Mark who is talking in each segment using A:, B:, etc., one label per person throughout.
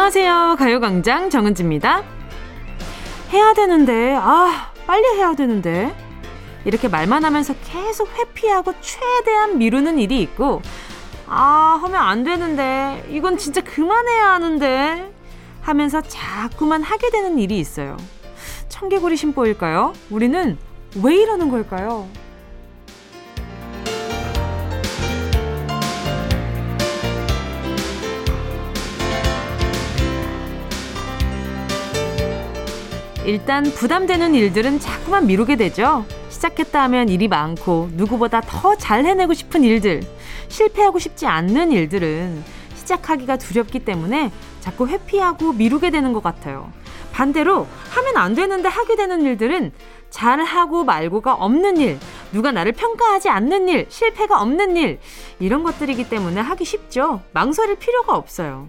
A: 안녕하세요. 가요광장 정은지입니다. 해야 되는데, 아, 빨리 해야 되는데. 이렇게 말만 하면서 계속 회피하고 최대한 미루는 일이 있고, 아, 하면 안 되는데, 이건 진짜 그만해야 하는데, 하면서 자꾸만 하게 되는 일이 있어요. 청개구리 심보일까요? 우리는 왜 이러는 걸까요? 일단 부담되는 일들은 자꾸만 미루게 되죠. 시작했다 하면 일이 많고 누구보다 더 잘 해내고 싶은 일들, 실패하고 싶지 않는 일들은 시작하기가 두렵기 때문에 자꾸 회피하고 미루게 되는 것 같아요. 반대로 하면 안 되는데 하게 되는 일들은 잘하고 말고가 없는 일, 누가 나를 평가하지 않는 일, 실패가 없는 일, 이런 것들이기 때문에 하기 쉽죠. 망설일 필요가 없어요.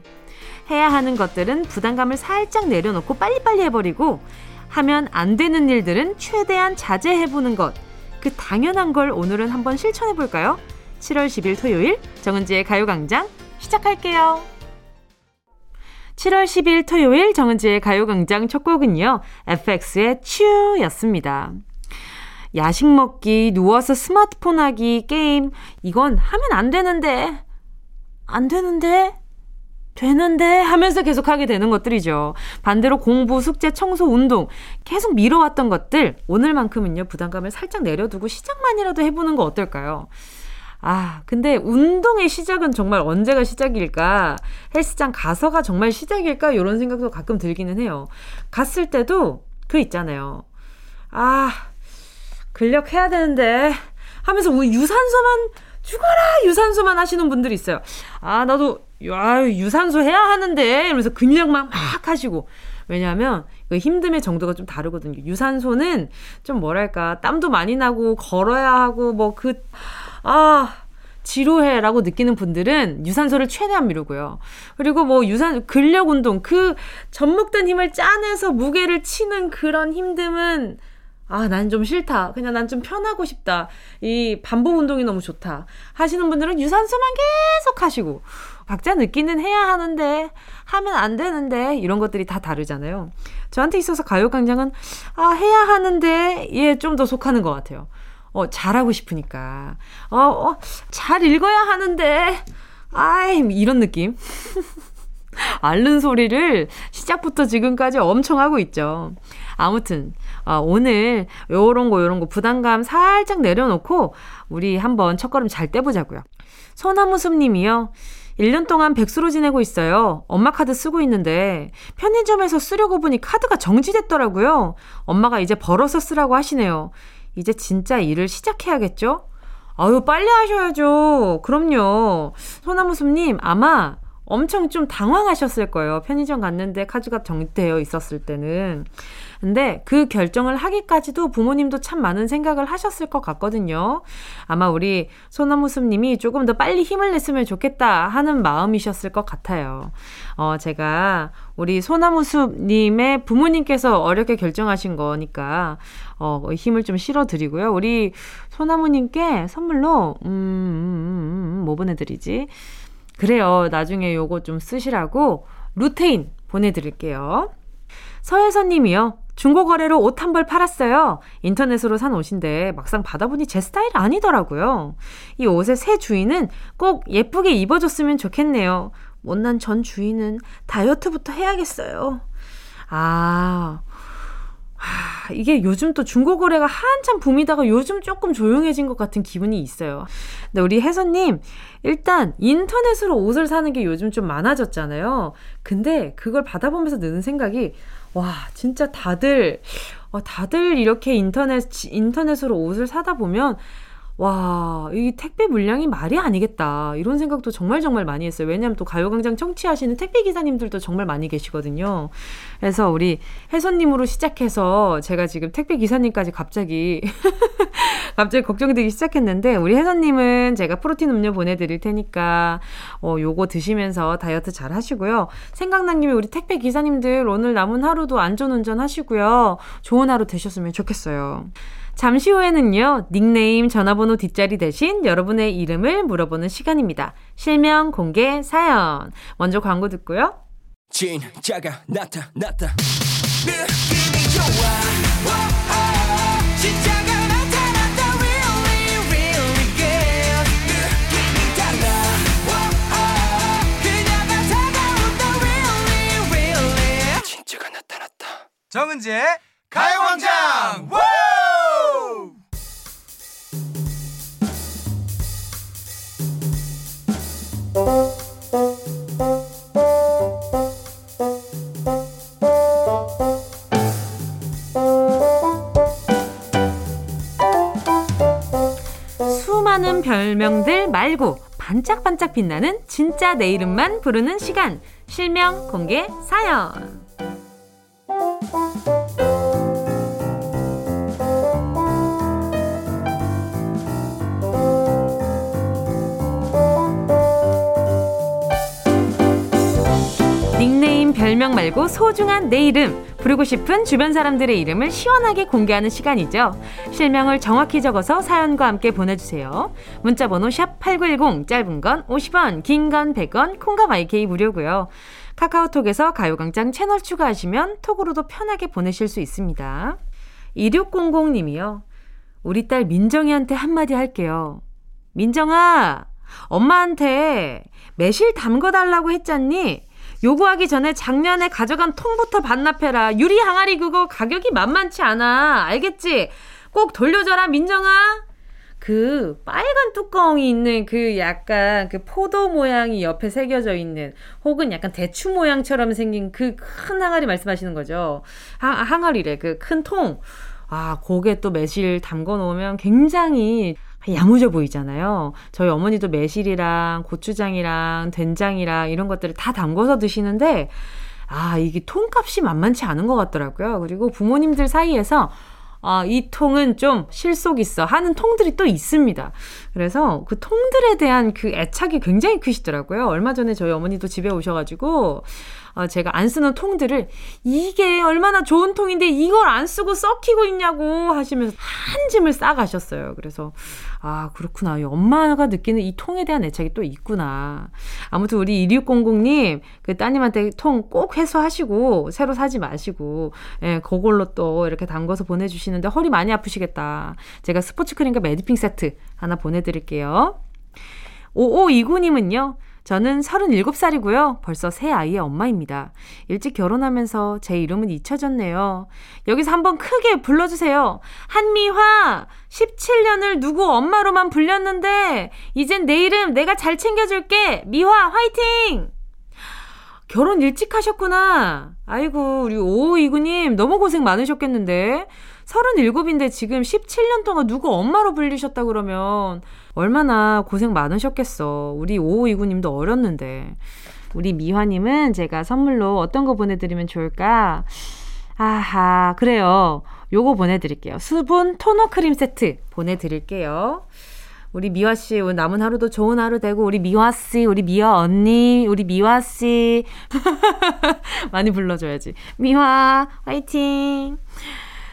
A: 해야 하는 것들은 부담감을 살짝 내려놓고 빨리빨리 해버리고 하면 안 되는 일들은 최대한 자제해보는 것. 그 당연한 걸 오늘은 한번 실천해볼까요? 7월 10일 토요일 정은지의 가요광장 시작할게요. 7월 10일 토요일 정은지의 가요광장 첫 곡은요. FX의 츄였습니다. 야식 먹기, 누워서 스마트폰 하기, 게임. 이건 하면 안 되는데. 안 되는데? 되는데 하면서 계속 하게 되는 것들이죠. 반대로 공부, 숙제, 청소, 운동 계속 미뤄왔던 것들 오늘만큼은요 부담감을 살짝 내려두고 시작만이라도 해보는 거 어떨까요? 아, 근데 운동의 시작은 정말 언제가 시작일까? 헬스장 가서가 정말 시작일까? 이런 생각도 가끔 들기는 해요. 갔을 때도 그 있잖아요. 아, 근력 해야 되는데 하면서 유산소만 죽어라 유산소만 하시는 분들이 있어요. 아 나도 야 유산소 해야 하는데 이러면서 근력만 막 하시고 왜냐하면 그 힘듦의 정도가 좀 다르거든요. 유산소는 좀 뭐랄까 땀도 많이 나고 걸어야 하고 뭐 그 아 지루해라고 느끼는 분들은 유산소를 최대한 미루고요. 그리고 뭐 유산 근력 운동 그 젖먹던 힘을 짜내서 무게를 치는 그런 힘듦은 아, 난 좀 싫다. 그냥 난 좀 편하고 싶다. 이 반복 운동이 너무 좋다. 하시는 분들은 유산소만 계속 하시고, 각자 느끼는 해야 하는데, 하면 안 되는데, 이런 것들이 다 다르잖아요. 저한테 있어서 가요광장은, 아, 해야 하는데, 예, 좀 더 속하는 것 같아요. 어, 잘하고 싶으니까. 어, 어, 잘 읽어야 하는데, 아이, 이런 느낌. 앓는 소리를 시작부터 지금까지 엄청 하고 있죠. 아무튼, 아, 오늘 요런 거, 요런 거 부담감 살짝 내려놓고 우리 한번 첫걸음 잘 떼보자고요. 소나무숲 님이요. 1년 동안 백수로 지내고 있어요. 엄마 카드 쓰고 있는데 편의점에서 쓰려고 보니 카드가 정지됐더라고요. 엄마가 이제 벌어서 쓰라고 하시네요. 이제 진짜 일을 시작해야겠죠? 아유, 빨리 하셔야죠. 그럼요. 소나무숲님, 아마 엄청 좀 당황하셨을 거예요. 편의점 갔는데 카드가 정지되어 있었을 때는. 근데 그 결정을 하기까지도 부모님도 참 많은 생각을 하셨을 것 같거든요. 아마 우리 소나무숲님이 조금 더 빨리 힘을 냈으면 좋겠다 하는 마음이셨을 것 같아요. 어, 제가 우리 소나무숲님의 부모님께서 어렵게 결정하신 거니까, 어, 힘을 좀 실어드리고요. 우리 소나무님께 선물로, 음, 음, 음, 음뭐 보내드리지? 그래요. 나중에 요거 좀 쓰시라고 루테인 보내드릴게요. 서혜선 님이요. 중고거래로 옷 한 벌 팔았어요. 인터넷으로 산 옷인데 막상 받아보니 제 스타일 아니더라고요. 이 옷의 새 주인은 꼭 예쁘게 입어줬으면 좋겠네요. 못난 전 주인은 다이어트부터 해야겠어요. 아, 하, 이게 요즘 또 중고거래가 한참 붐이다가 요즘 조금 조용해진 것 같은 기분이 있어요. 근데 우리 혜선님, 일단 인터넷으로 옷을 사는 게 요즘 좀 많아졌잖아요. 근데 그걸 받아보면서 드는 생각이, 와, 진짜 다들, 어, 다들 이렇게 인터넷, 인터넷으로 옷을 사다 보면, 와, 이 택배 물량이 말이 아니겠다. 이런 생각도 정말 정말 많이 했어요. 왜냐면 또 가요광장 청취하시는 택배 기사님들도 정말 많이 계시거든요. 그래서 우리 혜선님으로 시작해서 제가 지금 택배 기사님까지 갑자기, 갑자기 걱정되기 시작했는데, 우리 혜선님은 제가 프로틴 음료 보내드릴 테니까, 어, 요거 드시면서 다이어트 잘 하시고요. 생각난 김에 우리 택배 기사님들 오늘 남은 하루도 안전 운전 하시고요. 좋은 하루 되셨으면 좋겠어요. 잠시 후에는요, 닉네임, 전화번호 뒷자리 대신 여러분의 이름을 물어보는 시간입니다. 실명, 공개, 사연. 먼저 광고 듣고요.
B: 진짜가 나타났다. 느낌이 좋아. 오 오 진짜가 나타났다. Really really good. 느낌이 달라. 오 오 그녀가 다가온다. Really really. 진짜가 나타났다.
C: 정은지의 가요광장
A: 별명들 말고 반짝반짝 빛나는 진짜 내 이름만 부르는 시간. 실명 공개 사연. 닉네임 별명 말고 소중한 내 이름 부르고 싶은 주변 사람들의 이름을 시원하게 공개하는 시간이죠. 실명을 정확히 적어서 사연과 함께 보내주세요. 문자번호 샵 #8910 짧은 건 50원, 긴 건 100원, 콩과 마이케이 무료고요. 카카오톡에서 가요광장 채널 추가하시면 톡으로도 편하게 보내실 수 있습니다. 2600님이요. 우리 딸 민정이한테 한마디 할게요. 민정아, 엄마한테 매실 담궈달라고 했잖니? 요구하기 전에 작년에 가져간 통부터 반납해라. 유리 항아리 그거 가격이 만만치 않아. 알겠지? 꼭 돌려줘라, 민정아. 그 빨간 뚜껑이 있는 그 약간 그 포도 모양이 옆에 새겨져 있는 혹은 약간 대추 모양처럼 생긴 그 큰 항아리 말씀하시는 거죠. 하, 항아리래. 그 큰 통. 아, 거기에 또 매실 담궈 놓으면 굉장히 야무져 보이잖아요. 저희 어머니도 매실이랑 고추장이랑 된장이랑 이런 것들을 다 담궈서 드시는데, 아, 이게 통값이 만만치 않은 것 같더라고요. 그리고 부모님들 사이에서 아, 이 통은 좀 실속 있어 하는 통들이 또 있습니다. 그래서 그 통들에 대한 그 애착이 굉장히 크시더라고요. 얼마 전에 저희 어머니도 집에 오셔가지고 어, 제가 안 쓰는 통들을 이게 얼마나 좋은 통인데 이걸 안 쓰고 썩히고 있냐고 하시면서 한 짐을 싸가셨어요. 그래서 아 그렇구나. 엄마가 느끼는 이 통에 대한 애착이 또 있구나. 아무튼 우리 2600님 그 따님한테 통 꼭 회수하시고 새로 사지 마시고 예, 그걸로 또 이렇게 담궈서 보내주시는데 허리 많이 아프시겠다. 제가 스포츠 크림과 매디핑 세트 하나 보내드릴게요. 5529님은요. 저는 37살이고요. 벌써 새 아이의 엄마입니다. 일찍 결혼하면서 제 이름은 잊혀졌네요. 여기서 한번 크게 불러주세요. 한미화! 17년을 누구 엄마로만 불렸는데, 이젠 내 이름 내가 잘 챙겨줄게! 미화, 화이팅! 결혼 일찍 하셨구나. 아이고, 우리 오이구님 너무 고생 많으셨겠는데. 37인데 지금 17년 동안 누구 엄마로 불리셨다 그러면 얼마나 고생 많으셨겠어. 우리 5529님도 어렸는데. 우리 미화님은 제가 선물로 어떤 거 보내드리면 좋을까? 아하, 그래요. 요거 보내드릴게요. 수분 토너 크림 세트 보내드릴게요. 우리 미화 씨 오늘 남은 하루도 좋은 하루 되고 우리 미화 씨, 우리 미화 언니, 우리 미화 씨 많이 불러줘야지. 미화 화이팅.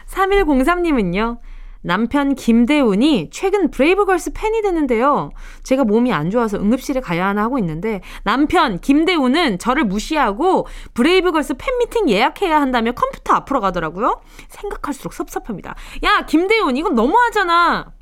A: 3103님은요. 남편 김대훈이 최근 브레이브걸스 팬이 됐는데요. 제가 몸이 안 좋아서 응급실에 가야 하나 하고 있는데 남편 김대훈은 저를 무시하고 브레이브걸스 팬미팅 예약해야 한다며 컴퓨터 앞으로 가더라고요. 생각할수록 섭섭합니다. 야 김대훈 이건 너무하잖아.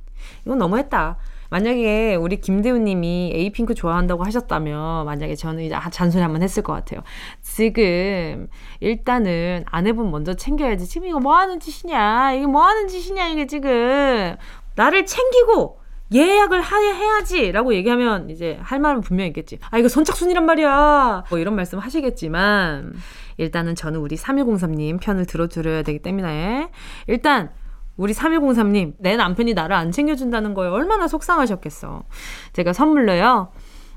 A: 이건 너무했다. 만약에 우리 김대훈님이 에이핑크 좋아한다고 하셨다면 만약에 저는 이제 잔소리 한번 했을 것 같아요. 지금 일단은 아내분 먼저 챙겨야지. 지금 이거 뭐 하는 짓이냐? 이게 뭐 하는 짓이냐? 이게 지금 나를 챙기고 예약을 해야지! 라고 얘기하면 이제 할 말은 분명히 있겠지. 아, 이거 선착순이란 말이야! 뭐 이런 말씀 하시겠지만, 일단은 저는 우리 3103님 편을 들어드려야 되기 때문에, 일단 우리 3103님, 내 남편이 나를 안 챙겨준다는 거에 얼마나 속상하셨겠어. 제가 선물로요.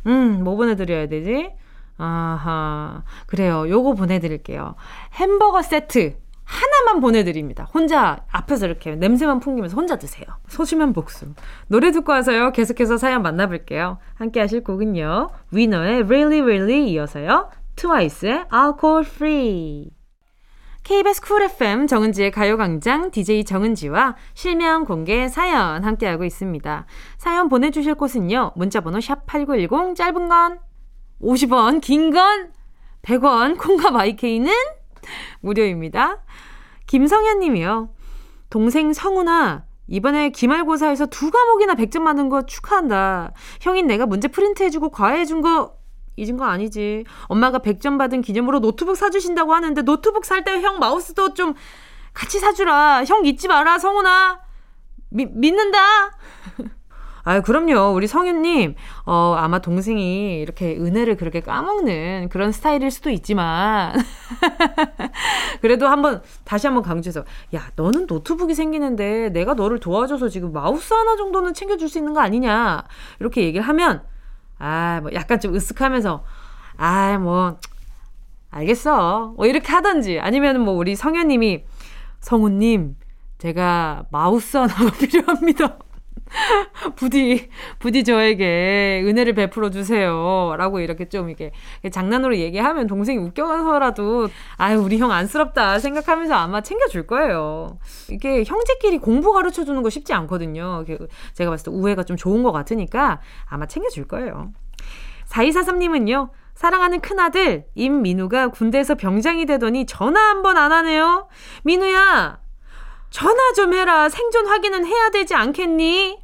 A: 음, 뭐 보내드려야 되지? 아하. 그래요. 요거 보내드릴게요. 햄버거 세트. 하나만 보내드립니다. 혼자 앞에서 이렇게 냄새만 풍기면서 혼자 드세요. 소심한 복수. 노래 듣고 와서요. 계속해서 사연 만나볼게요. 함께 하실 곡은요. 위너의 Really Really 이어서요. 트와이스의 Alcohol Free. KBS Cool FM 정은지의 가요광장 DJ 정은지와 실명 공개 사연 함께하고 있습니다. 사연 보내주실 곳은요. 문자번호 샵8910 짧은 건 50원, 긴 건 100원, 콩과 마이케이는 무료입니다. 김성현 님이요. 동생 성훈아, 이번에 기말고사에서 두 과목이나 100점 맞은 거 축하한다. 형인 내가 문제 프린트해주고 과외해준 거 잊은 거 아니지. 엄마가 100점 받은 기념으로 노트북 사주신다고 하는데 노트북 살 때 형 마우스도 좀 같이 사주라. 형 잊지 마라, 성훈아. 미, 믿는다. 아, 그럼요. 우리 성윤님, 어, 아마 동생이 이렇게 은혜를 그렇게 까먹는 그런 스타일일 수도 있지만, 그래도 한번, 다시 한번 강조해서, 야, 너는 노트북이 생기는데 내가 너를 도와줘서 지금 마우스 하나 정도는 챙겨줄 수 있는 거 아니냐. 이렇게 얘기를 하면, 아, 뭐 약간 좀 으쓱하면서, 아, 뭐, 알겠어. 뭐 이렇게 하던지, 아니면 뭐 우리 성현님이, 성우님, 제가 마우스 하나가 필요합니다. 부디, 부디 저에게 은혜를 베풀어 주세요. 라고 이렇게 좀 이렇게 장난으로 얘기하면 동생이 웃겨서라도, 아유, 우리 형 안쓰럽다 생각하면서 아마 챙겨줄 거예요. 이게 형제끼리 공부 가르쳐 주는 거 쉽지 않거든요. 제가 봤을 때 우애가 좀 좋은 것 같으니까 아마 챙겨줄 거예요. 4243님은요, 사랑하는 큰아들, 임민우가 군대에서 병장이 되더니 전화 한 번 안 하네요. 민우야, 전화 좀 해라. 생존 확인은 해야 되지 않겠니?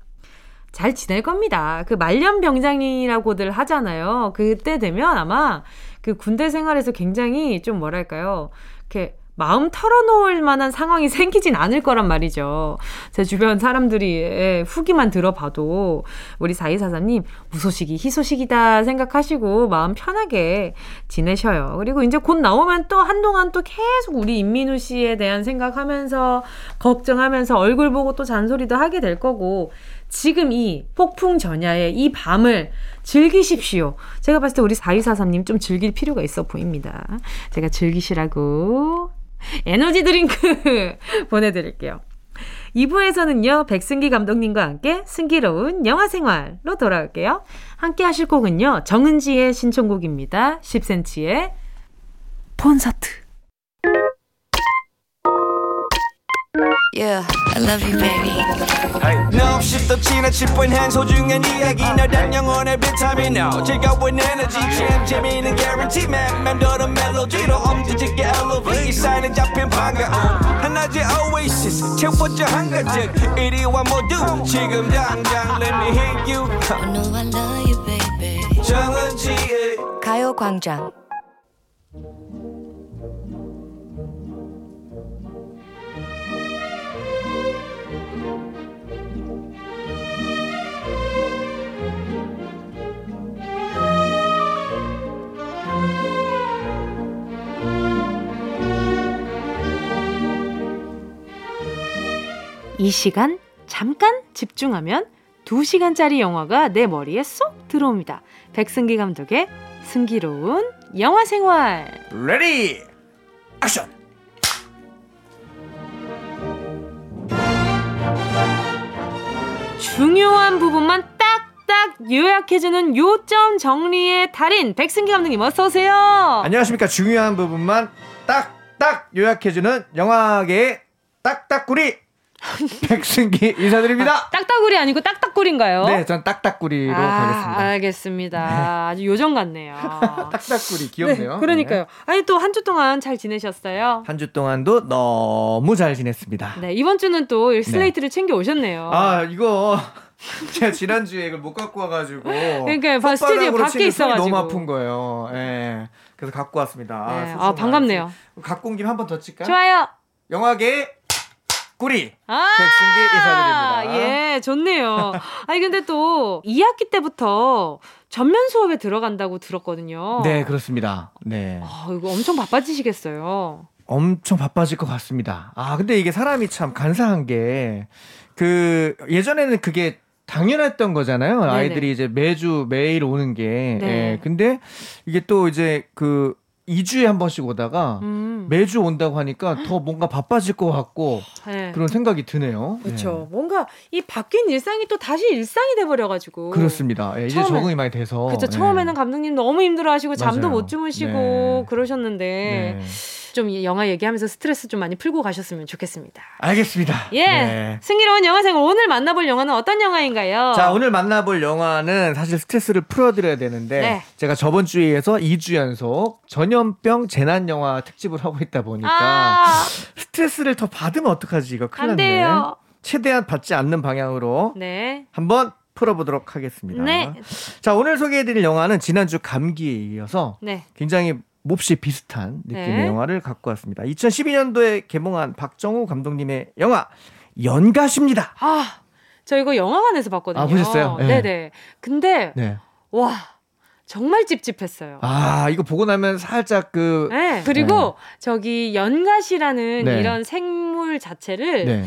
A: 잘 지낼 겁니다. 그 말년 병장이라고들 하잖아요. 그때 되면 아마 그 군대 생활에서 굉장히 좀 뭐랄까요. 이렇게 마음 털어놓을 만한 상황이 생기진 않을 거란 말이죠. 제 주변 사람들이 예, 후기만 들어봐도 우리 사이사사님 무소식이 희소식이다 생각하시고 마음 편하게 지내셔요. 그리고 이제 곧 나오면 또 한동안 또 계속 우리 임민우 씨에 대한 생각하면서 걱정하면서 얼굴 보고 또 잔소리도 하게 될 거고 지금 이 폭풍 전야의 이 밤을 즐기십시오. 제가 봤을 때 우리 4243님 좀 즐길 필요가 있어 보입니다. 제가 즐기시라고 에너지 드링크 보내드릴게요. 2부에서는요, 백승기 감독님과 함께 승기로운 영화 생활로 돌아올게요. 함께 하실 곡은요, 정은지의 신청곡입니다. 10cm의 콘서트.
D: Yeah, I love you, baby.
B: No 없이 또 지나칠 뻔한 소중한 이야기. 너란 영혼의 비타민 No 즐거운 에너지 참 재미있는 guarantee man. 맘대로 멜로디로 엄지짓게 elevate 이 사인에 잡힌 반가움. 하나의 oasis 채워져 한가득 이리와 모두. 지금 당장 let me hit you.
D: I know I love you, baby.
B: 정은지의
D: 가요광장.
A: 이 시간 잠깐 집중하면 2시간짜리 영화가 내 머리에 쏙 들어옵니다. 백승기 감독의 승기로운 영화 생활.
C: Ready action
A: 중요한 부분만 딱딱 요약해주는 요점 정리의 달인 백승기 감독님 어서 오세요.
C: 안녕하십니까 중요한 부분만 딱딱 요약해주는 영화계의 딱딱구리 백승기 인사드립니다
A: 딱딱구리 아니고 딱딱구리인가요?
C: 네 전 딱딱구리로
A: 아,
C: 가겠습니다
A: 알겠습니다. 아주 요정 같네요.
C: 딱딱구리 귀엽네요
A: 네, 그러니까요. 아니 또 한 주 동안 잘 지내셨어요?
C: 한 주 동안도 너무 잘 지냈습니다
A: 네 이번 주는 또 슬레이트를 챙겨 오셨네요.
C: 아 이거 제가 지난주에 이걸 못 갖고 와가지고
A: 그러니까 바- 스튜디오 밖에 있어가지고.
C: 너무 아픈 거예요 예 그래서 갖고 왔습니다
A: 네,
C: 소중
A: 아, 반갑네요.
C: 갖고 온 김에 한 번 더 칠까요?
A: 좋아요.
C: 영화계 꾸리
A: 아,
C: 백승기 인사드립니다.
A: 예, 좋네요. 아니 근데 또 2학기 때부터 전면 수업에 들어간다고 들었거든요.
C: 네 그렇습니다 네
A: 아, 이거 엄청 바빠지시겠어요.
C: 엄청 바빠질 것 같습니다. 아, 근데 이게 사람이 참 간사한 게, 그, 예전에는 그게 당연했던 거잖아요. 아이들이 이제 매주, 매일 오는 게.
A: 네.
C: 예, 근데 이게 또 이제 그, 2주에 한 번씩 오다가
A: 음.
C: 매주 온다고 하니까 더 뭔가 바빠질 것 같고
A: 네.
C: 그런 생각이 드네요.
A: 그렇죠. 뭔가 이 바뀐 일상이 또 다시 일상이 돼버려가지고.
C: 예. 그렇습니다. 예, 이제 적응이 많이 돼서.
A: 그렇죠.
C: 예.
A: 처음에는 감독님 너무 힘들어하시고 잠도
C: 맞아요.
A: 못 주무시고
C: 네.
A: 그러셨는데
C: 네.
A: 좀 영화 얘기하면서 스트레스 좀 많이 풀고 가셨으면 좋겠습니다.
C: 알겠습니다.
A: 예.
C: 네.
A: 승리로운 영화생활 오늘 만나볼 영화는 어떤 영화인가요?
C: 자, 오늘 만나볼 영화는 사실 스트레스를 풀어드려야 되는데,
A: 네.
C: 제가 저번 주에 서 2주 연속 전염병 재난 영화 특집을 하고 있다 보니까,
A: 아,
C: 스트레스를 더 받으면 어떡하지? 이거 큰일
A: 안
C: 났네. 최대한 받지 않는 방향으로
A: 네.
C: 한번 풀어보도록 하겠습니다.
A: 네.
C: 자, 오늘 소개해드릴 영화는 지난주 감기에 이어서
A: 네.
C: 굉장히 몹시 비슷한 느낌의
A: 네.
C: 영화를 갖고 왔습니다. 2012년도에 개봉한 박정우 감독님의 영화 연가십니다.
A: 아, 저 이거 영화관에서 봤거든요.
C: 아, 보셨어요? 네.
A: 네네. 근데
C: 네.
A: 와 정말 찝찝했어요.
C: 아, 이거 보고 나면 살짝 그
A: 네. 그리고 저기 연가시라는
C: 네.
A: 이런 생물 자체를
C: 네.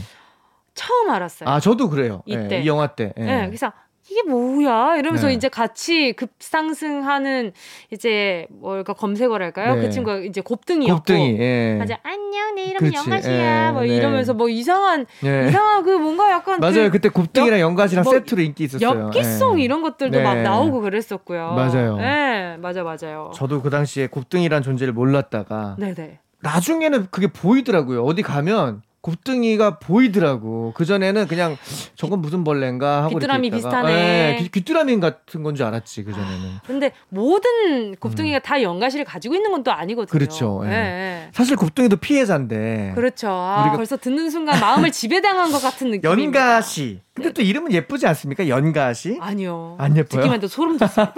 A: 처음 알았어요.
C: 아, 저도 그래요.
A: 이때.
C: 예, 이 영화 때. 예.
A: 네. 그래서 이게 뭐야 이러면서
C: 네.
A: 이제 같이 급상승하는 이제 뭘까 검색어랄까요?
C: 네.
A: 그 친구가 이제 곱등이였고.
C: 곱등이. 예.
A: 맞아 안녕 내 이름은. 연가시야
C: 예,
A: 뭐
C: 네.
A: 이러면서 뭐 이상한
C: 예.
A: 이상한 그 뭔가 약간
C: 맞아요.
A: 그
C: 그때 곱등이랑 연가시랑
A: 뭐
C: 세트로 인기 있었어요.
A: 엽기송
C: 예.
A: 이런 것들도
C: 네.
A: 막 나오고 그랬었고요.
C: 맞아요.
A: 네, 맞아 맞아요.
C: 저도 그 당시에 곱등이란 존재를 몰랐다가
A: 네네.
C: 나중에는 그게 보이더라고요. 어디 가면 곱등이가 보이더라고. 그 전에는 그냥 저건 무슨 벌레인가 하고
A: 귀뚜라미 비슷하네.
C: 예, 귀- 귀뚜라미 같은 건 줄 알았지 그 전에는.
A: 근데 모든 곱둥이가 다 연가시를 가지고 있는 건 또 아니거든요.
C: 음. 그렇죠. 예.
A: 예, 예.
C: 사실 곱등이도 피해자인데.
A: 그렇죠. 아, 벌써 듣는 순간 마음을 지배당한 것 같은 느낌.
C: 연가시. 근데 또 이름은 예쁘지 않습니까? 연가시?
A: 아니요.
C: 안 예뻐요?
A: 듣기만 해도 소름 돋습니다.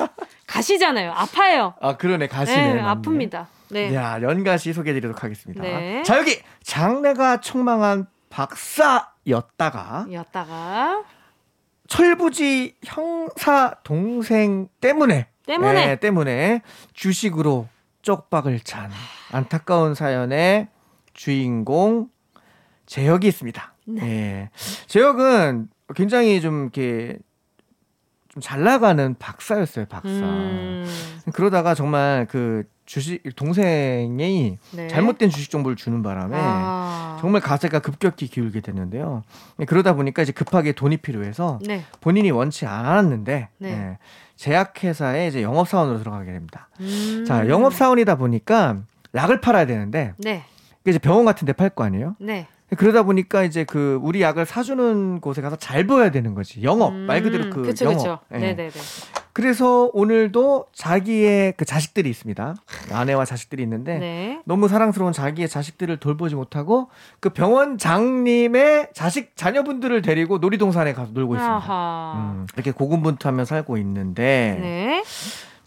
A: 가시잖아요. 아파요.
C: 아 그러네 가시네.
A: 네. 아픕니다. 네.
C: 야 연가시 소개해드리도록 하겠습니다.
A: 네.
C: 자 여기 장래가 촉망한 박사였다가
A: 였다가
C: 철부지 형사 동생 때문에
A: 때문에
C: 네, 때문에 주식으로 쪽박을 찬 안타까운 사연의 주인공 재혁이 있습니다. 네. 재혁은 굉장히 좀 이렇게 좀 잘 나가는 박사였어요, 박사.
A: 음,
C: 그러다가 정말 그 주식 동생이
A: 네.
C: 잘못된 주식 정보를 주는 바람에
A: 아.
C: 정말 가세가 급격히 기울게 됐는데요. 그러다 보니까 이제 급하게 돈이 필요해서
A: 네.
C: 본인이 원치 않았는데
A: 네.
C: 예, 제약회사에 이제 영업사원으로 들어가게 됩니다.
A: 음.
C: 자, 영업사원이다 보니까 약을 팔아야 되는데
A: 네.
C: 이제 병원 같은 데 팔 거 아니에요?
A: 네.
C: 그러다 보니까 이제 그 우리 약을 사주는 곳에 가서 잘 보여야 되는 거지. 영업 말 그대로 그
A: 음, 그쵸,
C: 영업.
A: 그쵸.
C: 예.
A: 네네네.
C: 그래서 오늘도 자기의 그 자식들이 있습니다. 아내와 자식들이 있는데
A: 네.
C: 너무 사랑스러운 자기의 자식들을 돌보지 못하고 그 병원 장님의 자식 자녀분들을 데리고 놀이동산에 가서 놀고 있습니다.
A: 아하.
C: 음, 이렇게 고군분투하며 살고 있는데
A: 네.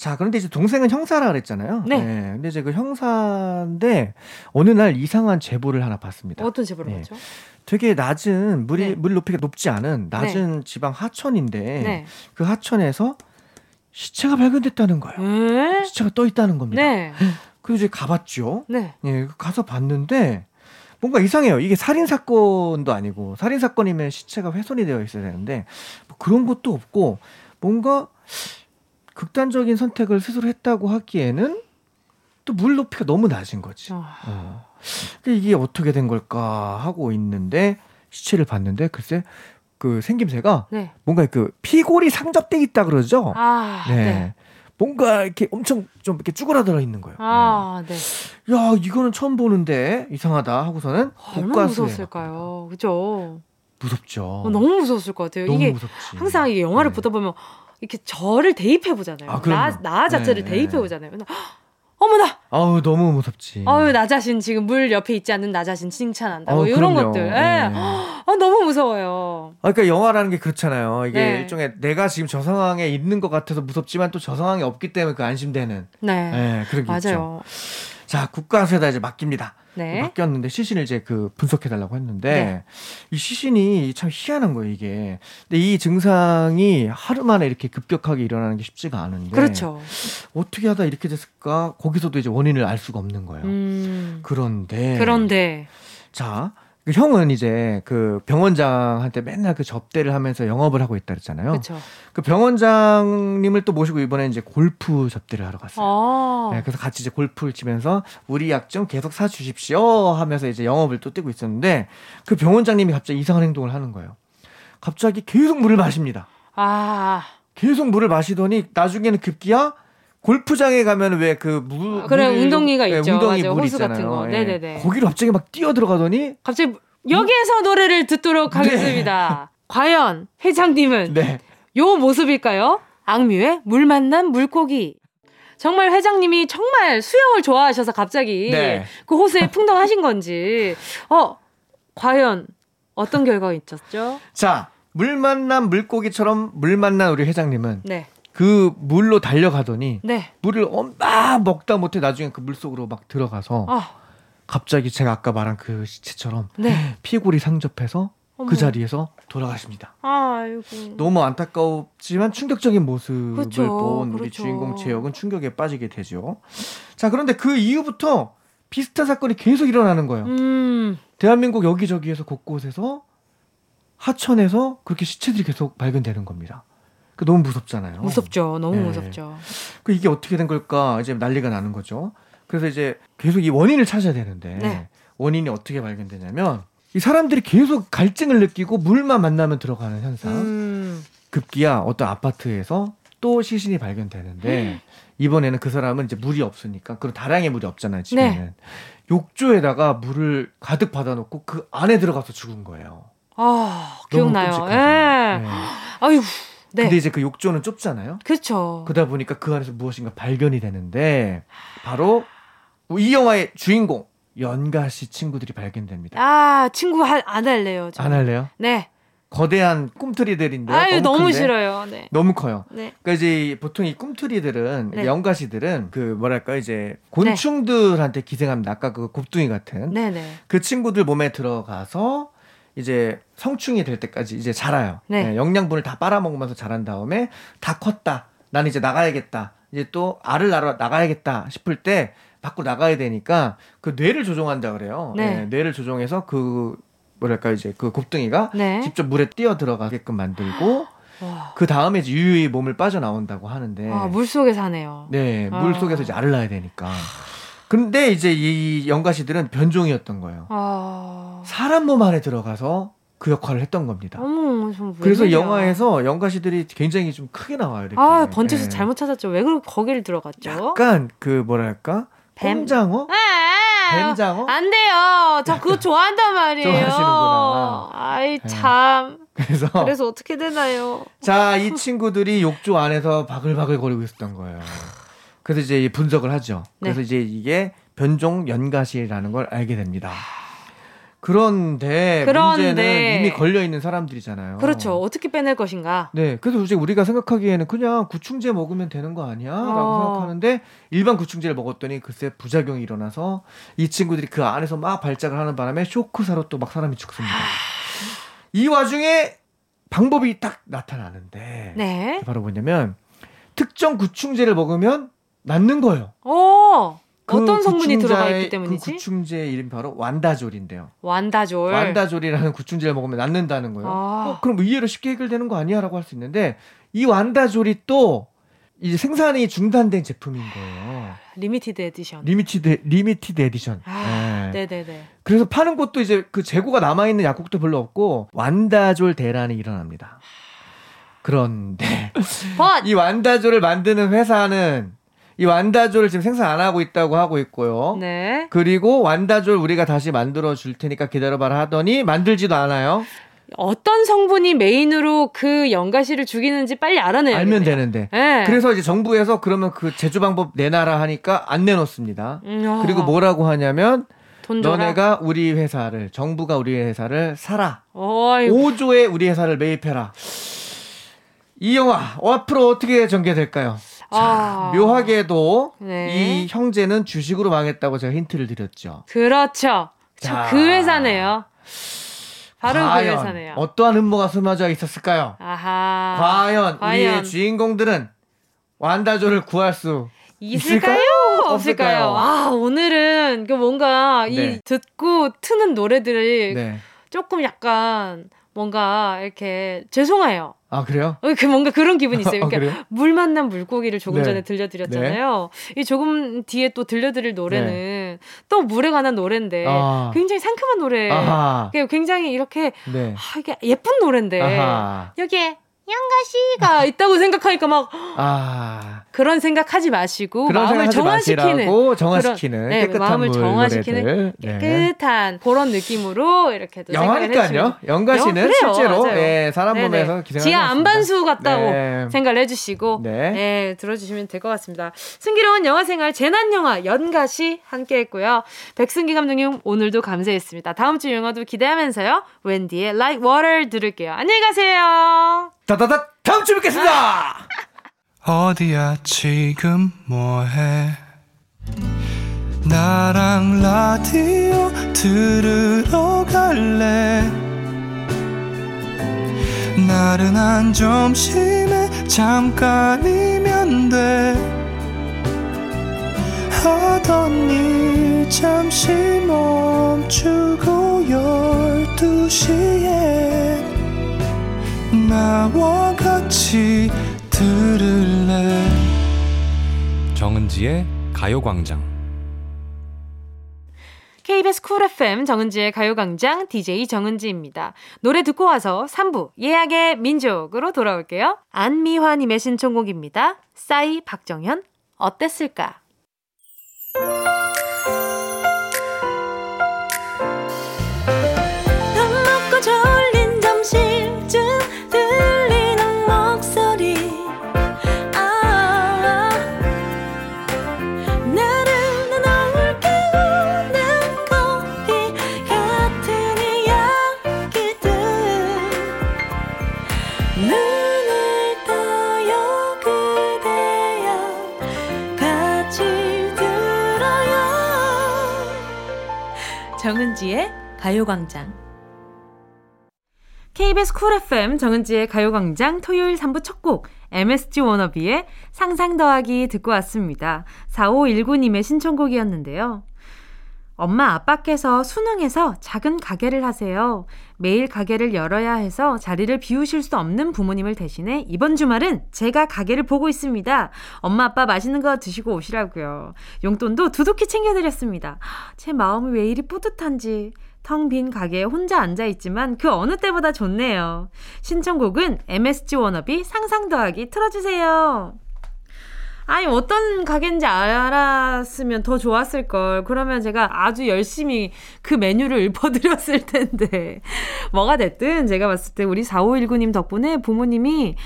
C: 자 그런데 이제 동생은 형사라 그랬잖아요.
A: 네.
C: 근데 이제 그 형사인데 어느 날 이상한 제보를 하나 받습니다.
A: 어떤 제보를
C: 네.
A: 받죠?
C: 되게 낮은 물이
A: 네.
C: 물 높이가 높지 않은 낮은 지방 하천인데
A: 네.
C: 그 하천에서 시체가 발견됐다는 거예요.
A: 네.
C: 시체가 떠 있다는 겁니다.
A: 네.
C: 그래서 이제 가봤죠.
A: 네.
C: 예, 가서 봤는데 뭔가 이상해요. 이게 살인 사건도 아니고 살인 사건이면 시체가 훼손이 되어 있어야 되는데 뭐 그런 것도 없고 뭔가 극단적인 선택을 스스로 했다고 하기에는 또 물 높이가 너무 낮은 거지.
A: 어.
C: 어. 근데 이게 어떻게 된 걸까 하고 있는데 시체를 봤는데 글쎄 그 생김새가
A: 네.
C: 뭔가 그 피골이 상접돼 있다 그러죠.
A: 아.
C: 네.
A: 네.
C: 뭔가 이렇게 엄청 좀 이렇게 쭈그라들어 있는 거예요.
A: 아, 네.
C: 네. 야 이거는 처음 보는데 이상하다 하고서는
A: 얼마나
C: 국가수에
A: 무서웠을까요? 그죠?
C: 무섭죠.
A: 어, 너무 무서웠을 것 같아요. 이게
C: 무섭지.
A: 항상 이게 영화를
C: 네.
A: 보다 보면 이렇게 저를 대입해 보잖아요.
C: 아.
A: 나, 나 자체를
C: 네,
A: 대입해
C: 네.
A: 보잖아요. 어머나,
C: 아우 너무 무섭지.
A: 아유 나 자신 지금 물 옆에 있지 않는 나 자신 칭찬한다. 뭐
C: 아우,
A: 이런
C: 그럼요.
A: 것들. 예.
C: 네.
A: 아, 너무 무서워요.
C: 아, 그러니까 영화라는 게 그렇잖아요. 이게
A: 네.
C: 일종의 내가 지금 저 상황에 있는 것 같아서 무섭지만 또 저 상황이 없기 때문에 그 안심되는.
A: 네,
C: 네, 그런 게 있죠.
A: 맞아요.
C: 자 국가수에다 이제 맡깁니다.
A: 네,
C: 맡겼는데 시신을 이제 그 분석해 달라고 했는데
A: 네.
C: 이 시신이 참 희한한 거예요 이게. 근데 이 증상이 하루 만에 이렇게 급격하게 일어나는 게 쉽지가 않은데.
A: 그렇죠.
C: 어떻게 하다 이렇게 됐을까? 거기서도 이제 원인을 알 수가 없는 거예요.
A: 음,
C: 그런데
A: 그런데
C: 자, 그 형은 이제 그 병원장한테 맨날 그 접대를 하면서 영업을 하고 있다 그랬잖아요.
A: 그
C: 병원장님을 또 모시고 이번에 이제 골프 접대를 하러 갔어요.
A: 아,
C: 네, 그래서 같이 이제 골프를 치면서 우리 약 좀 계속 사 주십시오 하면서 이제 영업을 또 뛰고 있었는데 그 병원장님이 갑자기 이상한 행동을 하는 거예요. 갑자기 계속 물을 마십니다.
A: 아,
C: 계속 물을 마시더니 나중에는 급기야 골프장에 가면 왜그 물,
A: 아, 그래,
C: 물-
A: 웅덩이가
C: 예,
A: 있죠.
C: 웅덩이
A: 맞아요.
C: 물
A: 호수 같은
C: 있잖아요.
A: 거.
C: 예.
A: 네네 네.
C: 거기를 갑자기 막 뛰어 들어가더니
A: 갑자기 여기에서 노래를 듣도록 하겠습니다. 과연 회장님은
C: 네.
A: 요 모습일까요? 악뮤의 물 만난 물고기. 정말 회장님이 정말 수영을 좋아하셔서 갑자기
C: 네.
A: 그 호수에 풍덩하신 건지 어 과연 어떤 결과가 있었죠?
C: 자, 물 만난 물고기처럼 물 만난 우리 회장님은
A: 네,
C: 그 물로 달려가더니
A: 네,
C: 물을 막 먹다 못해 나중에 그 물 속으로 막 들어가서
A: 아,
C: 갑자기 제가 아까 말한 그 시체처럼
A: 네.
C: 피골이 상접해서
A: 어머.
C: 그 자리에서 돌아가십니다.
A: 아이고.
C: 너무 안타깝지만 충격적인 모습을
A: 그렇죠,
C: 본 우리
A: 그렇죠.
C: 주인공 재혁은 충격에 빠지게 되죠. 자, 그런데 그 이후부터 비슷한 사건이 계속 일어나는 거예요.
A: 음,
C: 대한민국 여기저기에서 곳곳에서 하천에서 그렇게 시체들이 계속 발견되는 겁니다. 그 너무 무섭잖아요.
A: 무섭죠. 너무
C: 네.
A: 무섭죠.
C: 그 이게 어떻게 된 걸까 이제 난리가 나는 거죠. 그래서 이제 계속 이 원인을 찾아야 되는데
A: 네.
C: 원인이 어떻게 발견되냐면 이 사람들이 계속 갈증을 느끼고 물만 만나면 들어가는 현상.
A: 음,
C: 급기야 어떤 아파트에서 또 시신이 발견되는데 이번에는 그 사람은 이제 물이 없으니까 그런 다량의 물이 없잖아요 집에는
A: 네.
C: 욕조에다가 물을 가득 받아놓고 그 안에 들어가서 죽은 거예요.
A: 아 기억나요. 예.
C: 네.
A: 아유, 네.
C: 근데 이제 그 욕조는 좁잖아요.
A: 그렇죠.
C: 그러다 보니까 그 안에서 무엇인가 발견이 되는데 바로 이 영화의 주인공 연가 씨 친구들이 발견됩니다.
A: 아 친구 하, 안 할래요. 저.
C: 안 할래요?
A: 네.
C: 거대한 꿈틀이들인데
A: 아유 너무,
C: 큰데?
A: 싫어요. 네.
C: 너무 커요.
A: 네.
C: 그러니까 이제 보통 이 꿈틀이들은
A: 네.
C: 연가시들은 그 뭐랄까 이제 곤충들한테 기생합니다. 아까 그 곱둥이 같은
A: 네네.
C: 그 친구들 몸에 들어가서 이제 성충이 될 때까지 이제 자라요.
A: 네.
C: 네, 영양분을 다 빨아먹으면서 자란 다음에 다 컸다. 나는 이제 나가야겠다. 이제 또 알을 낳아 나가야겠다 싶을 때 밖으로 나가야 되니까 그 뇌를 조종한다 그래요.
A: 네.
C: 네, 뇌를 조종해서 그 뭐랄까 이제 그 곱둥이가
A: 네.
C: 직접 물에 뛰어 들어가게끔 만들고
A: 와.
C: 그 다음에 이제 유유히 몸을 빠져나온다고 하는데
A: 아, 물 속에 사네요.
C: 네,
A: 아.
C: 물 속에서 이제 알을 낳아야 되니까. 근데 이제 이 연가시들은 변종이었던 거예요.
A: 아.
C: 사람 몸 안에 들어가서 그 역할을 했던 겁니다.
A: 어머, 좀
C: 그래서. 영화에서 연가시들이 굉장히 좀 크게 나와요. 이렇게.
A: 아, 번쩍서
C: 예.
A: 잘못 찾았죠. 왜 그렇게 거기를 들어갔죠?
C: 약간 그 뭐랄까
A: 뱀?
C: 뱀장어?
A: 아,
C: 뱀장어?
A: 안 돼요. 저 그거 좋아한단 말이에요.
C: 좋아하시는구나.
A: 아이
C: 네.
A: 참.
C: 그래서
A: 그래서 어떻게 되나요?
C: 자, 이 친구들이 욕조 안에서 바글바글 거리고 있었던 거예요. 그래서 이제 이 분석을 하죠. 그래서
A: 네.
C: 이제 이게 변종 연가시라는 걸 알게 됩니다. 그런데,
A: 그런데
C: 문제는 이미 걸려 있는 사람들이잖아요.
A: 그렇죠. 어떻게 빼낼 것인가?
C: 네, 그래서 솔직히 우리가 생각하기에는 그냥 구충제 먹으면 되는 거 아니야? 라고
A: 어.
C: 생각하는데 일반 구충제를 먹었더니 글쎄 부작용이 일어나서 이 친구들이 그 안에서 막 발작을 하는 바람에 쇼크사로 또 막 사람이 죽습니다. 이 와중에 방법이 딱 나타나는데
A: 네.
C: 바로 뭐냐면 특정 구충제를 먹으면 낫는 거예요.
A: 어.
C: 그
A: 어떤 성분이 들어가 있기 때문이지?
C: 그 구충제 이름이 바로 완다졸인데요.
A: 완다졸.
C: 완다졸이라는 구충제를 먹으면 낫는다는 거예요.
A: 아.
C: 어, 그럼 의외로 쉽게 해결되는 거 아니야라고 할 수 있는데 이 완다졸이 또 이제 생산이 중단된 제품인 거예요. Limited edition. Limited limited edition.
A: 아,
C: 네.
A: 네네네.
C: 그래서 파는 곳도 이제 그 재고가 남아 있는 약국도 별로 없고 완다졸 대란이 일어납니다. 그런데
A: 벗!
C: 이 완다졸을 만드는 회사는 이 완다졸을 지금 생산 안 하고 있다고 하고 있고요.
A: 네.
C: 그리고 완다졸 우리가 다시 만들어 줄 테니까 기다려봐라 하더니 만들지도 않아요.
A: 어떤 성분이 메인으로 그 연가시를 죽이는지 빨리 알아내야
C: 알면 되는데.
A: 네.
C: 그래서 이제 정부에서 그러면 그 제조 방법 내놔라 하니까 안 내놓습니다.
A: 음, 어,
C: 그리고 뭐라고 하냐면. 너네가 우리 회사를 정부가 우리 회사를 사라.
A: 어이구.
C: 5조에 우리 회사를 매입해라. 이 영화 어, 앞으로 어떻게 전개될까요?
A: 아.
C: 묘하게도
A: 네.
C: 이 형제는 주식으로 망했다고 제가 힌트를 드렸죠.
A: 그렇죠.
C: 자.
A: 저그 회사네요. 바로 그
C: 과연
A: 회사네요.
C: 어떠한 음모가 숨어져 있었을까요?
A: 아하.
C: 과연,
A: 과연.
C: 우리의 주인공들은 완다조를 구할 수
A: 있을까요? 없을까요?
C: 없을까요?
A: 아, 오늘은 그 뭔가 이
C: 네.
A: 듣고 트는 노래들이
C: 네.
A: 조금 약간 뭔가 이렇게 죄송해요.
C: 아 그래요?
A: 어, 그 뭔가 그런 기분이 있어요.
C: 아,
A: 그러니까
C: 그래요?
A: 물 만난 물고기를 조금
C: 네.
A: 전에 들려드렸잖아요. 이 조금 뒤에 또 들려드릴 노래는
C: 네.
A: 또 물에 관한 노래인데
C: 아.
A: 굉장히 상큼한 노래.
C: 아하.
A: 굉장히 이렇게
C: 네.
A: 아, 이게 예쁜 노래인데
C: 아하.
A: 여기에 양가시가 있다고 생각하니까 막
C: 아.
A: 그런 생각하지 마시고
C: 그런
A: 마음을 정화시키는
C: 정화시키는
A: 그런, 네,
C: 깨끗한
A: 마음을
C: 물
A: 정화시키는.
C: 네.
A: 깨끗한 그런 느낌으로 이렇게 또
C: 영화니까요.
A: 그래요,
C: 실제로. 예, 사람
A: 네네.
C: 몸에서 기생을
A: 지하 안반수. 같다고
C: 네.
A: 생각을 해주시고
C: 네.
A: 네. 들어주시면 될 것 같습니다. 승기로운 영화 생활 재난 영화 연가시 함께했고요. 백승기 감독님 오늘도 감사했습니다. 다음 주 영화도 기대하면서요. 웬디의 Like Water 들을게요. 안녕히 가세요.
C: 다다다 다음 주에 뵙겠습니다.
E: 어디야 지금 뭐해? 나랑 라디오 들으러 갈래? 나른한 점심에 잠깐이면 돼. 하던 일 잠시 멈추고 열두 시에 나와 같이 들을래
F: 정은지의 가요광장
A: KBS 쿨 FM 정은지의 가요광장 DJ 정은지입니다. 노래 듣고 와서 3부 예약의 민족으로 돌아올게요. 안미화님의 신청곡입니다. 싸이 박정현 어땠을까? 가요광장 KBS 쿨 FM 정은지의 가요광장 토요일 3부 첫 곡 MSG 워너비의 상상 더하기 듣고 왔습니다. 4519님의 신청곡이었는데요. 엄마 아빠께서 수능에서 작은 가게를 하세요. 매일 가게를 열어야 해서 자리를 비우실 수 없는 부모님을 대신해 이번 주말은 제가 가게를 보고 있습니다. 엄마 아빠 맛있는 거 드시고 오시라고요. 용돈도 두둑히 챙겨드렸습니다. 제 마음이 왜 이리 뿌듯한지. 텅 빈 가게에 혼자 앉아있지만 그 어느 때보다 좋네요. 신청곡은 MSG 워너비 상상 더하기 틀어주세요. 아니 어떤 가게인지 알았으면 더 좋았을 걸. 그러면 제가 아주 열심히 그 메뉴를 읊어드렸을 텐데 뭐가 됐든 제가 봤을 때 우리 4519님 덕분에 부모님이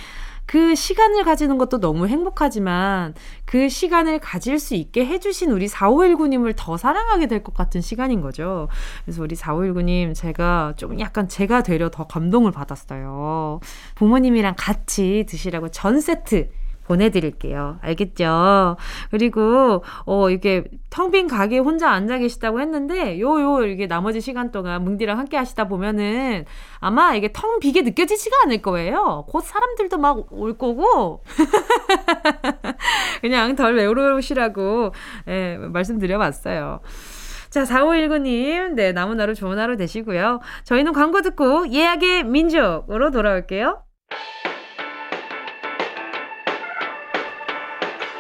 A: 그 시간을 가지는 것도 너무 행복하지만 그 시간을 가질 수 있게 해주신 우리 4519님을 더 사랑하게 될 것 같은 시간인 거죠. 그래서 우리 4519님 제가 좀 약간 제가 되려 더 감동을 받았어요. 부모님이랑 같이 드시라고 전 세트 보내드릴게요. 알겠죠? 그리고, 어, 이게 텅 빈 가게에 혼자 앉아 계시다고 했는데, 요, 요, 이게 나머지 시간 동안 뭉디랑 함께 하시다 보면은 아마 이게 텅 비게 느껴지지가 않을 거예요. 곧 사람들도 막 올 거고, 그냥 덜 외로우시라고, 예, 말씀드려봤어요. 자, 4519님, 네, 남은 하루 좋은 하루 되시고요. 저희는 광고 듣고 예약의 민족으로 돌아올게요.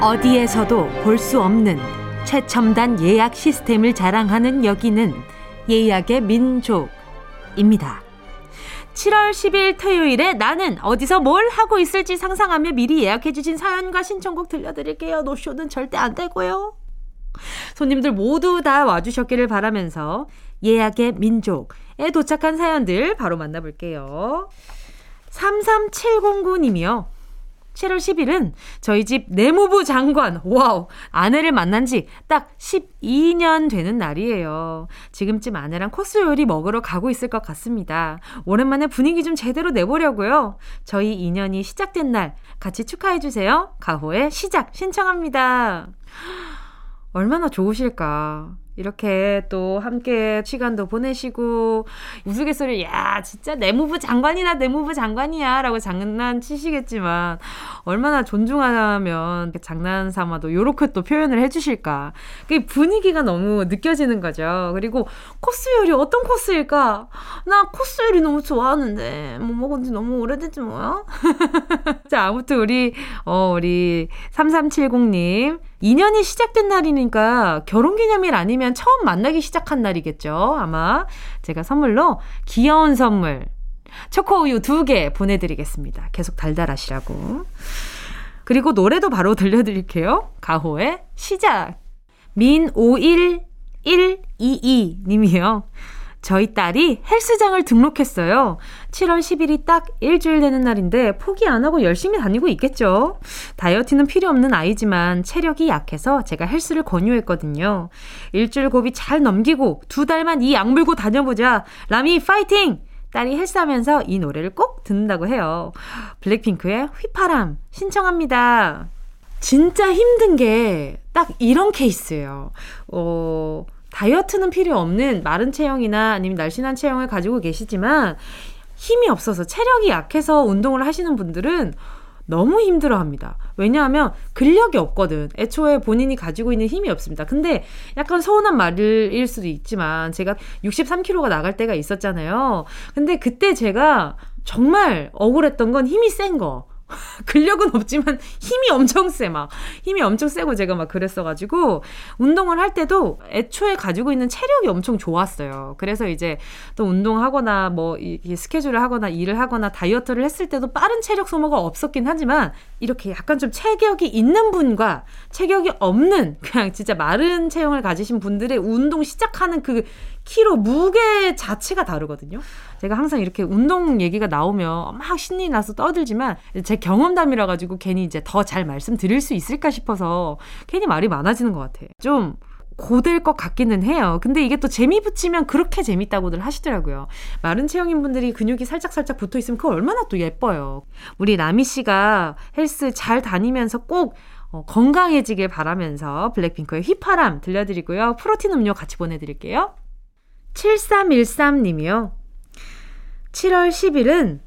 A: 어디에서도 볼 수 없는 최첨단 예약 시스템을 자랑하는 여기는 예약의 민족입니다. 7월 10일 토요일에 나는 어디서 뭘 하고 있을지 상상하며 미리 예약해주신 사연과 신청곡 들려드릴게요. 노쇼는 절대 안 되고요. 손님들 모두 다 와주셨기를 바라면서 예약의 민족에 도착한 사연들 바로 만나볼게요. 33709님이요. 7월 10일은 저희 집 내무부 장관, 와우, 아내를 만난 지 딱 12년 되는 날이에요. 지금쯤 아내랑 코스 요리 먹으러 가고 있을 것 같습니다. 오랜만에 분위기 좀 제대로 내보려고요. 저희 인연이 시작된 날 같이 축하해주세요. 가호의 시작 신청합니다. 얼마나 좋으실까. 이렇게 또 함께 시간도 보내시고 우스갯소리 야 진짜 내무부 장관이나 내무부 장관이야 라고 장난치시겠지만 얼마나 존중하면 장난 삼아도 요렇게 또 표현을 해주실까. 그 분위기가 너무 느껴지는 거죠. 그리고 코스 요리 어떤 코스일까? 나 코스 요리 너무 좋아하는데 못 먹은 지 너무 오래됐지 뭐야? 자 아무튼 우리 어 우리 3370님 인연이 시작된 날이니까 결혼기념일 아니면 처음 만나기 시작한 날이겠죠. 아마 제가 선물로 귀여운 선물 초코우유 두 개 보내드리겠습니다. 계속 달달하시라고. 그리고 노래도 바로 들려드릴게요. 가호의 시작. 민51122 님이요. 저희 딸이 헬스장을 등록했어요. 7월 10일이 딱 일주일 되는 날인데 포기 안 하고 열심히 다니고 있겠죠. 다이어트는 필요 없는 아이지만 체력이 약해서 제가 헬스를 권유했거든요. 일주일 고비 잘 넘기고 두 달만 이 악물고 다녀보자. 라미 파이팅! 딸이 헬스하면서 이 노래를 꼭 듣는다고 해요. 블랙핑크의 휘파람 신청합니다. 진짜 힘든 게 딱 이런 케이스예요. 어, 다이어트는 필요 없는 마른 체형이나 아니면 날씬한 체형을 가지고 계시지만 힘이 없어서 체력이 약해서 운동을 하시는 분들은 너무 힘들어 합니다. 왜냐하면 근력이 없거든. 애초에 본인이 가지고 있는 힘이 없습니다. 근데 약간 서운한 말일 수도 있지만 제가 63kg가 나갈 때가 있었잖아요. 근데 그때 제가 정말 억울했던 건 힘이 센 거. 근력은 없지만 힘이 엄청 세, 막. 힘이 엄청 세고 제가 막 그랬어가지고, 운동을 할 때도 애초에 가지고 있는 체력이 엄청 좋았어요. 그래서 이제 또 운동하거나 뭐, 이, 스케줄을 하거나 일을 하거나 다이어트를 했을 때도 빠른 체력 소모가 없었긴 하지만, 이렇게 약간 좀 체격이 있는 분과 체격이 없는, 그냥 진짜 마른 체형을 가지신 분들의 운동 시작하는 그 키로 무게 자체가 다르거든요. 제가 항상 이렇게 운동 얘기가 나오면 막 신이 나서 떠들지만 제 경험담이라 가지고 괜히 이제 더 잘 말씀드릴 수 있을까 싶어서 괜히 말이 많아지는 것 같아. 좀 고될 것 같기는 해요. 근데 이게 또 재미 붙이면 그렇게 재밌다고들 하시더라고요. 마른 체형인 분들이 근육이 살짝살짝 붙어 있으면 그거 얼마나 또 예뻐요. 우리 라미 씨가 헬스 잘 다니면서 꼭 어, 건강해지길 바라면서 블랙핑크의 휘파람 들려드리고요. 프로틴 음료 같이 보내드릴게요. 7313님이요. 7월 10일은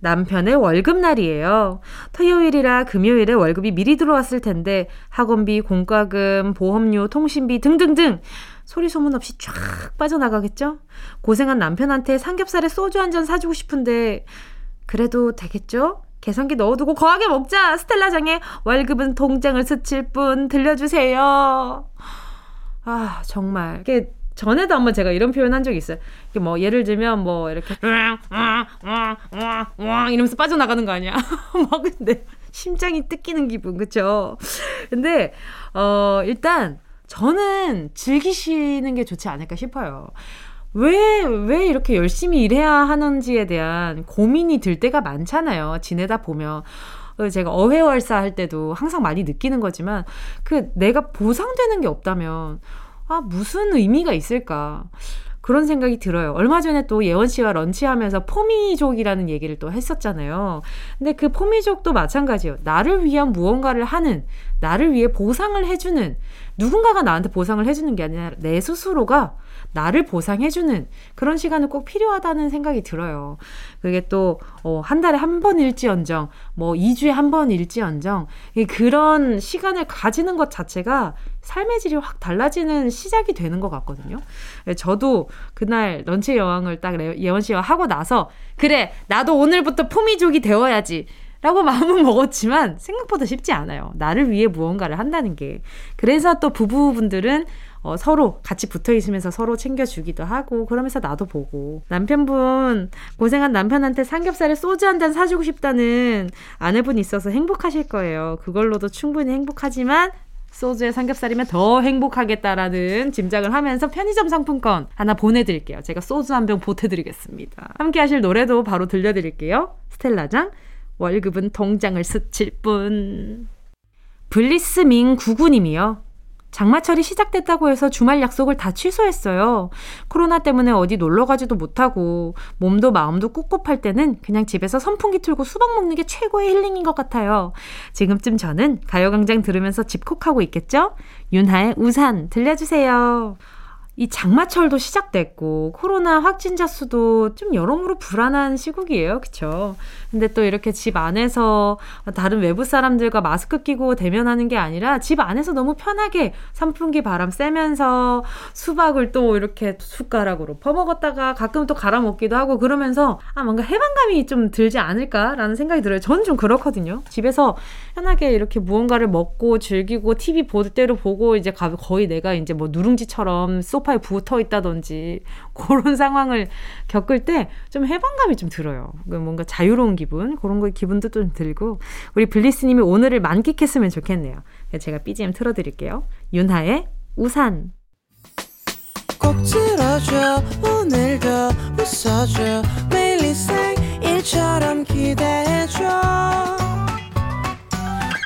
A: 남편의 월급날이에요. 토요일이라 금요일에 월급이 미리 들어왔을 텐데 학원비, 공과금, 보험료, 통신비 등등등 소리 소문 없이 쫙 빠져나가겠죠? 고생한 남편한테 삼겹살에 소주 한 잔 사주고 싶은데 그래도 되겠죠? 계산기 넣어두고 거하게 먹자. 스텔라장의 월급은 동장을 스칠 뿐 들려주세요. 아 정말 이게 전에도 한번 제가 이런 표현 한 적이 있어요. 이게 뭐 예를 들면 뭐 이렇게 이러면서 빠져나가는 거 아니야? 막 근데 심장이 뜯기는 기분 그쵸? 근데 어 일단 저는 즐기시는 게 좋지 않을까 싶어요. 왜, 왜 이렇게 열심히 일해야 하는지에 대한 고민이 들 때가 많잖아요. 지내다 보면. 제가 어회월사 할 때도 항상 많이 느끼는 거지만, 그 내가 보상되는 게 없다면, 아, 무슨 의미가 있을까? 그런 생각이 들어요. 얼마 전에 또 예원 씨와 런치하면서 포미족이라는 얘기를 또 했었잖아요. 근데 그 포미족도 마찬가지예요. 나를 위한 무언가를 하는, 나를 위해 보상을 해주는, 누군가가 나한테 보상을 해주는 게 아니라 내 스스로가 나를 보상해주는 그런 시간은 꼭 필요하다는 생각이 들어요. 그게 또, 어, 한 달에 한 번 일지언정, 뭐, 2주에 한 번 일지언정, 그런 시간을 가지는 것 자체가 삶의 질이 확 달라지는 시작이 되는 것 같거든요. 저도 그날 런치 여왕을 딱 예원 씨와 하고 나서, 그래, 나도 오늘부터 포미족이 되어야지. 라고 마음은 먹었지만 생각보다 쉽지 않아요. 나를 위해 무언가를 한다는 게. 그래서 또 부부분들은 어, 서로 같이 붙어 있으면서 서로 챙겨주기도 하고 그러면서 나도 보고 남편분 고생한 남편한테 삼겹살에 소주 한 잔 사주고 싶다는 아내분 있어서 행복하실 거예요. 그걸로도 충분히 행복하지만 소주에 삼겹살이면 더 행복하겠다라는 짐작을 하면서 편의점 상품권 하나 보내드릴게요. 제가 소주 한 병 보태드리겠습니다. 함께 하실 노래도 바로 들려드릴게요. 스텔라장, 월급은 통장을 스칠 뿐. 블리스밍 구구님이요. 장마철이 시작됐다고 해서 주말 약속을 다 취소했어요. 코로나 때문에 어디 놀러 가지도 못하고 몸도 마음도 꿉꿉할 때는 그냥 집에서 선풍기 틀고 수박 먹는 게 최고의 힐링인 것 같아요. 지금쯤 저는 가요광장 들으면서 집콕하고 있겠죠? 윤하의 우산 들려주세요. 이 장마철도 시작됐고 코로나 확진자 수도 좀 여러모로 불안한 시국이에요. 그쵸? 근데 또 이렇게 집 안에서 다른 외부 사람들과 마스크 끼고 대면하는 게 아니라 집 안에서 너무 편하게 선풍기 바람 쐬면서 수박을 또 이렇게 숟가락으로 퍼먹었다가 가끔 또 갈아 먹기도 하고 그러면서 아 뭔가 해방감이 좀 들지 않을까라는 생각이 들어요. 저는 좀 그렇거든요. 집에서 편하게 이렇게 무언가를 먹고 즐기고 TV 볼 때로 보고 이제 거의 내가 이제 뭐 누룽지처럼 소 소파에 붙어 있다든지 그런 상황을 겪을 때 좀 해방감이 좀 들어요. 그 뭔가 자유로운 기분 그런 거 기분도 좀 들고 우리 블리스님이 오늘을 만끽했으면 좋겠네요. 제가 BGM 틀어드릴게요. 윤하의 우산.
F: 꼭 들어줘 오늘도 웃어줘 매일 일처럼 기대해줘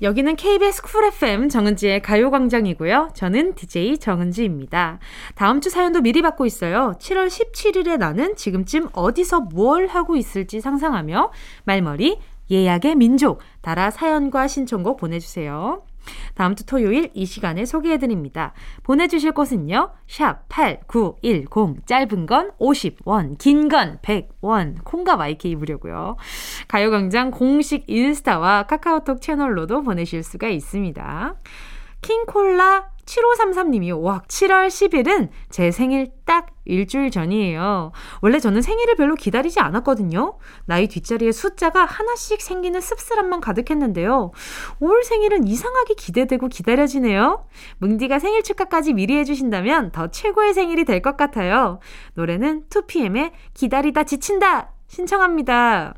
A: 여기는 KBS 쿨 FM 정은지의 가요광장이고요. 저는 DJ 정은지입니다. 다음 주 사연도 미리 받고 있어요. 7월 17일에 나는 지금쯤 어디서 뭘 하고 있을지 상상하며 말머리 예약의 민족 달아 사연과 신청곡 보내주세요. 다음 주 토요일 이 시간에 소개해드립니다. 보내주실 곳은요. 샵 8910 짧은 건 50원 긴 건 100원 콩과 YK 무료고요. 가요광장 공식 인스타와 카카오톡 채널로도 보내실 수가 있습니다. 킹콜라 7533님이 와 7월 10일은 제 생일 딱 일주일 전이에요. 원래 저는 생일을 별로 기다리지 않았거든요. 나이 뒷자리에 숫자가 하나씩 생기는 씁쓸함만 가득했는데요. 올 생일은 이상하게 기대되고 기다려지네요. 뭉디가 생일 축하까지 미리 해주신다면 더 최고의 생일이 될 것 같아요. 노래는 2PM의 기다리다 지친다 신청합니다.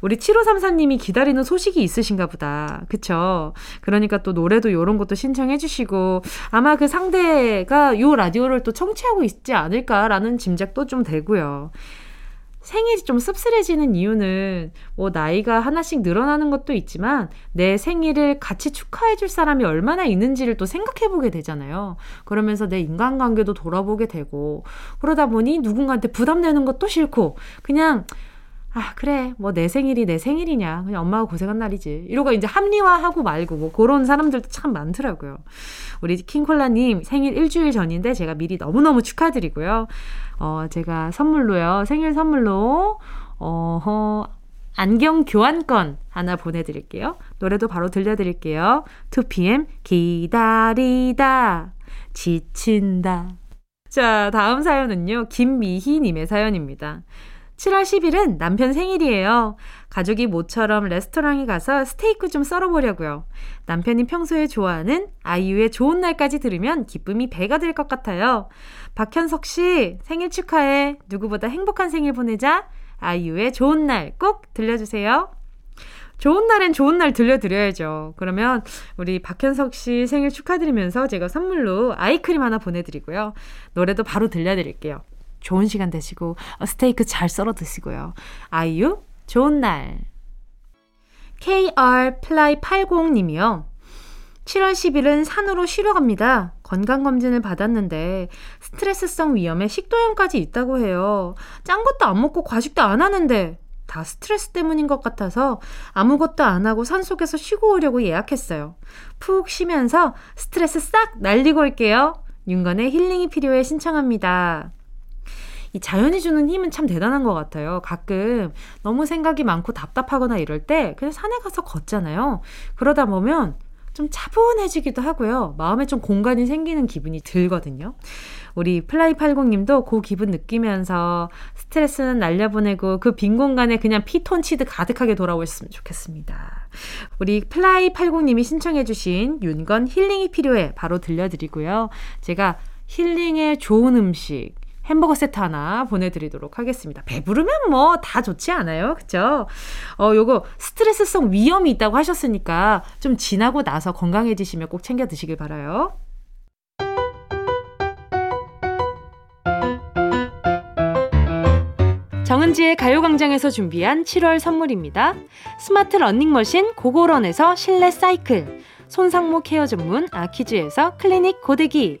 A: 우리 7533님이 기다리는 소식이 있으신가 보다. 그쵸? 그러니까 또 노래도 요런 것도 신청해 주시고 아마 그 상대가 요 라디오를 또 청취하고 있지 않을까라는 짐작도 좀 되고요. 생일이 좀 씁쓸해지는 이유는 뭐 나이가 하나씩 늘어나는 것도 있지만 내 생일을 같이 축하해 줄 사람이 얼마나 있는지를 또 생각해 보게 되잖아요. 그러면서 내 인간관계도 돌아보게 되고 그러다 보니 누군가한테 부담되는 것도 싫고 그냥 아, 그래. 뭐 내 생일이 내 생일이냐. 그냥 엄마가 고생한 날이지. 이러고 이제 합리화하고 말고 뭐 그런 사람들도 참 많더라고요. 우리 킹콜라님 생일 일주일 전인데 제가 미리 너무너무 축하드리고요. 어, 제가 선물로요. 생일 선물로, 어허, 안경 교환권 하나 보내드릴게요. 노래도 바로 들려드릴게요. 2PM 기다리다 지친다. 자, 다음 사연은요. 김미희님의 사연입니다. 7월 10일은 남편 생일이에요. 가족이 모처럼 레스토랑에 가서 스테이크 좀 썰어보려고요. 남편이 평소에 좋아하는 아이유의 좋은 날까지 들으면 기쁨이 배가 될 것 같아요. 박현석 씨, 생일 축하해. 누구보다 행복한 생일 보내자. 아이유의 좋은 날 꼭 들려주세요. 좋은 날엔 좋은 날 들려드려야죠. 그러면 우리 박현석 씨 생일 축하드리면서 제가 선물로 아이크림 하나 보내드리고요. 노래도 바로 들려드릴게요. 좋은 시간 되시고 어, 스테이크 잘 썰어 드시고요. 아이유 좋은 날. KR 플라이 80님이요. 7월 10일은 산으로 쉬러 갑니다. 건강검진을 받았는데 스트레스성 위염에 식도염까지 있다고 해요. 짠 것도 안 먹고 과식도 안 하는데 다 스트레스 때문인 것 같아서 아무것도 안 하고 산속에서 쉬고 오려고 예약했어요. 푹 쉬면서 스트레스 싹 날리고 올게요. 윤건의 힐링이 필요해 신청합니다. 이 자연이 주는 힘은 참 대단한 것 같아요. 가끔 너무 생각이 많고 답답하거나 이럴 때 그냥 산에 가서 걷잖아요. 그러다 보면 좀 차분해지기도 하고요. 마음에 좀 공간이 생기는 기분이 들거든요. 우리 플라이80님도 그 기분 느끼면서 스트레스는 날려보내고 그 빈 공간에 그냥 피톤치드 가득하게 돌아오셨으면 좋겠습니다. 우리 플라이80님이 신청해주신 윤건 힐링이 필요해 바로 들려드리고요. 제가 힐링에 좋은 음식, 햄버거 세트 하나 보내드리도록 하겠습니다. 배부르면 뭐 다 좋지 않아요? 그쵸? 어, 요거 스트레스성 위염이 있다고 하셨으니까 좀 지나고 나서 건강해지시면 꼭 챙겨 드시길 바라요. 정은지의 가요광장에서 준비한 7월 선물입니다. 스마트 러닝머신 고고런에서 실내 사이클, 손상모 케어 전문 아키즈에서 클리닉 고데기,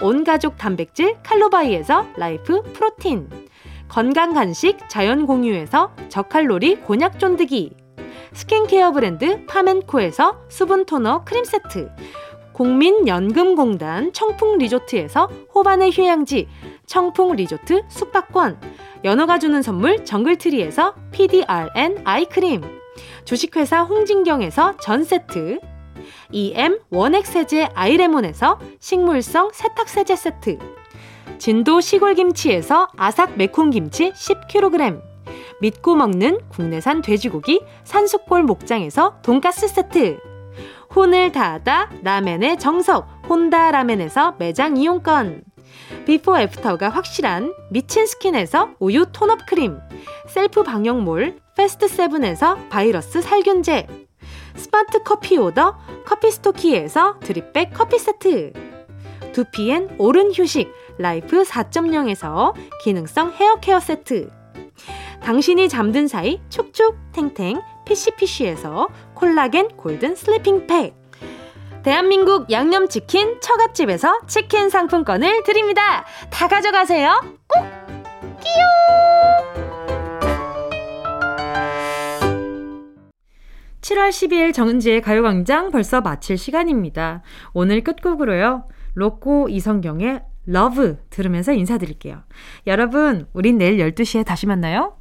A: 온가족 단백질 칼로바이에서 라이프 프로틴, 건강 간식 자연 공유에서 저칼로리 곤약 쫀득이, 스킨케어 브랜드 파멘코에서 수분 토너 크림 세트, 국민연금공단 청풍 리조트에서 호반의 휴양지 청풍 리조트 숙박권, 연어가 주는 선물 정글트리에서 PDRN 아이크림, 주식회사 홍진경에서 전 세트, EM 원액 세제 아이레몬에서 식물성 세탁 세제 세트, 진도 시골김치에서 아삭 매콤김치 10kg, 믿고 먹는 국내산 돼지고기 산수골 목장에서 돈가스 세트, 혼을 다하다 라멘의 정석 혼다 라멘에서 매장 이용권, 비포 애프터가 확실한 미친 스킨에서 우유 tone up 크림, 셀프 방역몰 패스트 세븐에서 바이러스 살균제, 스마트 커피 오더 커피스토키에서 드립백 커피 세트, 두피엔 옳은 휴식 라이프 4.0에서 기능성 헤어 케어 세트, 당신이 잠든 사이 촉촉 탱탱 피시피시에서 콜라겐 golden sleeping 팩, 대한민국 양념치킨 처갓집에서 치킨 상품권을 드립니다. 다 가져가세요. 꼬끼요! 7월 12일 정은지의 가요광장 벌써 마칠 시간입니다. 오늘 끝곡으로요. 로꼬 이성경의 Love 들으면서 인사드릴게요. 여러분, 우린 내일 12시에 다시 만나요.